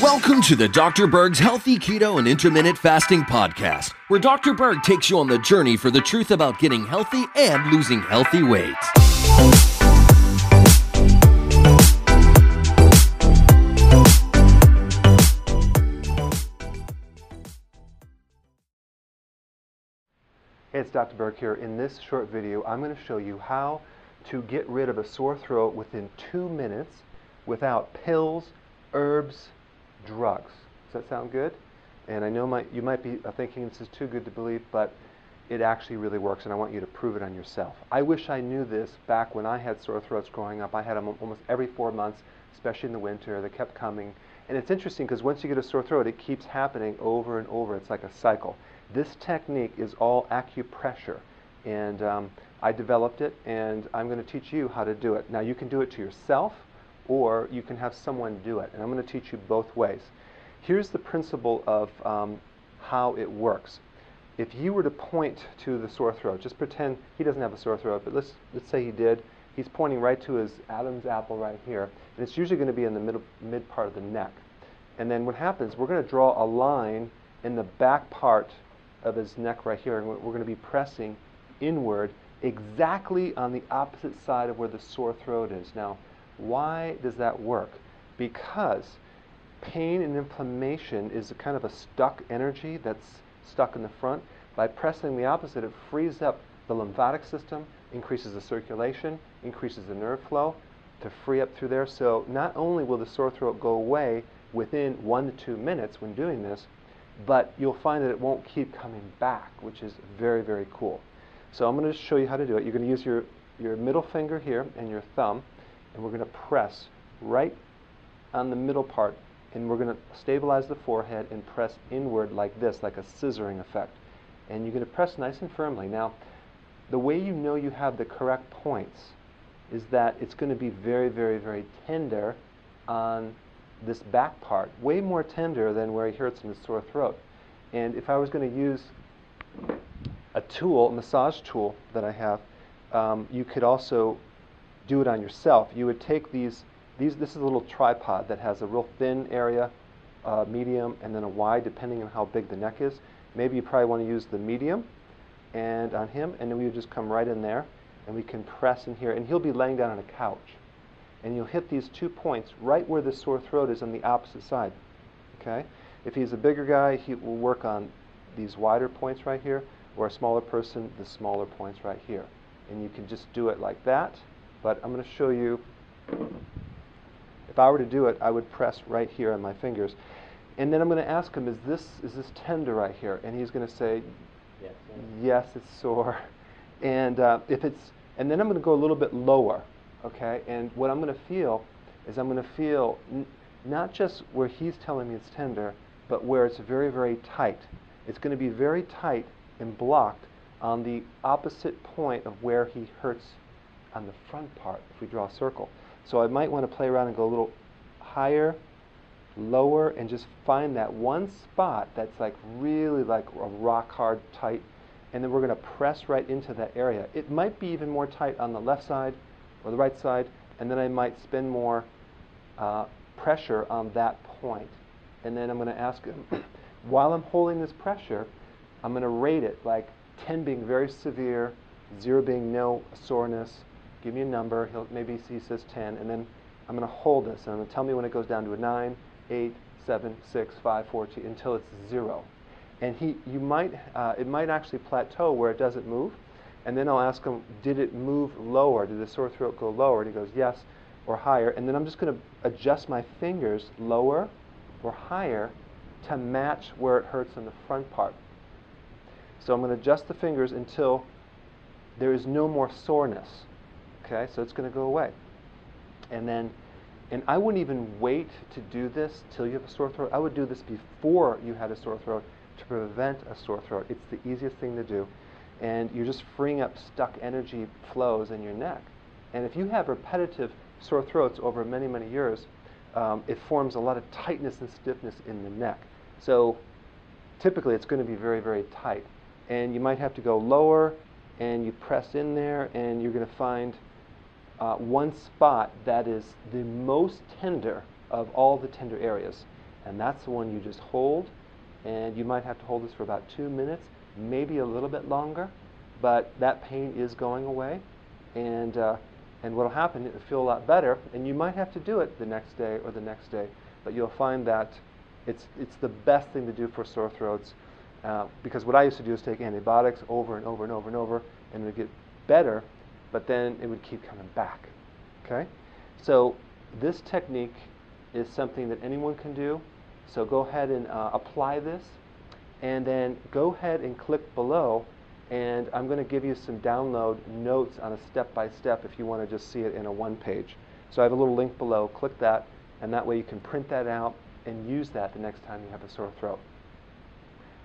Welcome to the Dr. Berg's Healthy Keto and Intermittent Fasting Podcast, where Dr. Berg takes you on the journey for the truth about getting healthy and losing healthy weight. Hey, it's Dr. Berg here. In this short video, I'm going to show you how to get rid of a sore throat within two minutes without pills, herbs, drugs. Does that sound good? And I know my, you might be uh, thinking this is too good to believe, but it actually really works, and I want you to prove it on yourself. I wish I knew this back when I had sore throats growing up. I had them almost every four months, especially in the winter. They kept coming. And it's interesting because once you get a sore throat, it keeps happening over and over. It's like a cycle. This technique is all acupressure. And um, I developed it, and I'm going to teach you how to do it. Now, you can do it to yourself, or you can have someone do it. And I'm going to teach you both ways. Here's the principle of um, how it works. If you were to point to the sore throat, just pretend he doesn't have a sore throat, but let's, let's say he did. He's pointing right to his Adam's apple right here, and it's usually going to be in the middle, mid part of the neck. And then what happens, we're going to draw a line in the back part of his neck right here, and we're going to be pressing inward exactly on the opposite side of where the sore throat is. Now, why does that work? Because pain and inflammation is kind of a stuck energy that's stuck in the front. By pressing the opposite, it frees up the lymphatic system, increases the circulation, increases the nerve flow to free up through there. So not only will the sore throat go away within one to two minutes when doing this, but you'll find that it won't keep coming back, which is very, very cool. So I'm going to show you how to do it. You're going to use your, your middle finger here and your thumb, and we're going to press right on the middle part, and we're going to stabilize the forehead and press inward like this, like a scissoring effect. And you're going to press nice and firmly. Now, the way you know you have the correct points is that it's going to be very, very, very tender on this back part, way more tender than where he hurts in his sore throat. And if I was going to use a tool, a massage tool that I have, um, you could also do it on yourself. You would take these, these, this is a little tripod that has a real thin area, uh, medium, and then a wide, depending on how big the neck is. Maybe you probably want to use the medium and on him, and then we would just come right in there, and we can press in here, and he'll be laying down on a couch. And you'll hit these two points right where the sore throat is on the opposite side. Okay? If he's a bigger guy, he will work on these wider points right here or a smaller person, the smaller points right here. And you can just do it like that, but I'm going to show you, if I were to do it, I would press right here on my fingers. And then I'm going to ask him, is this, is this tender right here? And he's going to say, yes, yes it's sore. And uh, if it's, and then I'm going to go a little bit lower, okay? And what I'm going to feel is I'm going to feel n- not just where he's telling me it's tender, but where it's very, very tight. It's going to be very tight and blocked on the opposite point of where he hurts on the front part if we draw a circle. So I might want to play around and go a little higher, lower, and just find that one spot that's like really like a rock hard tight. And then we're going to press right into that area. It might be even more tight on the left side or the right side, and then I might spend more uh, pressure on that point. And then I'm going to ask him, while I'm holding this pressure, I'm going to rate it like 10 being very severe, 0 being no soreness. Give me a number. He'll, maybe he says 10. And then I'm going to hold this. And I'm going to tell me when it goes down to a 9, 8, 7, 6, 5, 4, 2, until it's 0. And he, you might, uh, it might actually plateau where it doesn't move. And then I'll ask him, did it move lower? Did the sore throat go lower? And he goes, yes, or higher. And then I'm just going to adjust my fingers lower or higher to match where it hurts in the front part. So I'm going to adjust the fingers until there is no more soreness. Okay, so it's going to go away. And then, and I wouldn't even wait to do this till you have a sore throat. I would do this before you had a sore throat to prevent a sore throat. It's the easiest thing to do. And you're just freeing up stuck energy flows in your neck. And if you have repetitive sore throats over many, many years, um, it forms a lot of tightness and stiffness in the neck. So typically it's going to be very, very tight and you might have to go lower and you press in there and you're going to find uh, one spot that is the most tender of all the tender areas. And that's the one you just hold. And you might have to hold this for about two minutes, maybe a little bit longer. But that pain is going away. And, uh, and what will happen, it'll feel a lot better. And you might have to do it the next day or the next day. But you'll find that it's, it's the best thing to do for sore throats. Uh, because what I used to do is take antibiotics over and over and over and over, and it would get better, but then it would keep coming back. Okay? So this technique is something that anyone can do. So go ahead and uh, apply this, and then go ahead and click below, and I'm going to give you some download notes on a step-by-step if you want to just see it in a one page. So I have a little link below. Click that, and that way you can print that out and use that the next time you have a sore throat.